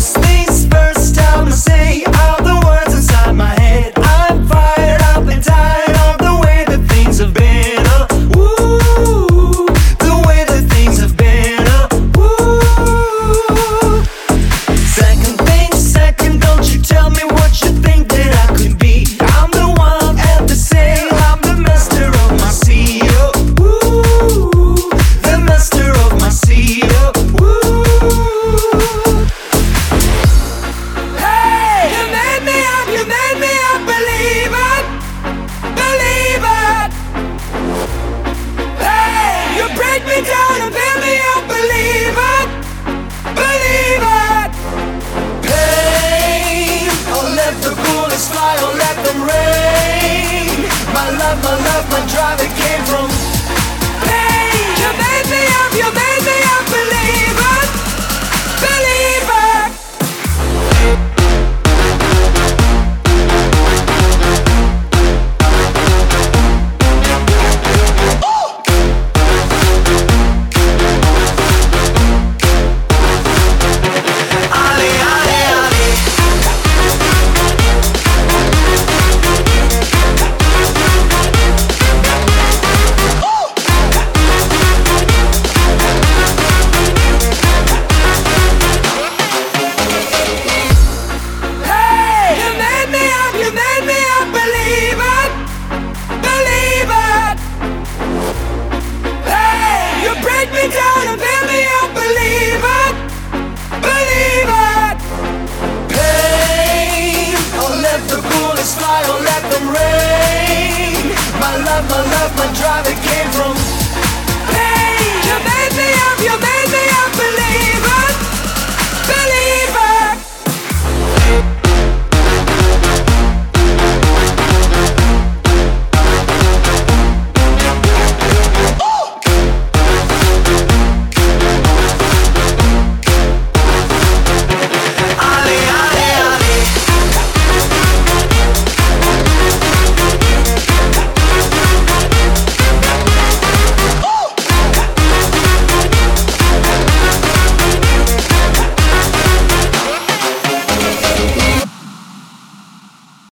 just think love, my love, my drive, it came from and build me let the bullets fly, oh let them rain. My love, my love, my drive, it came from.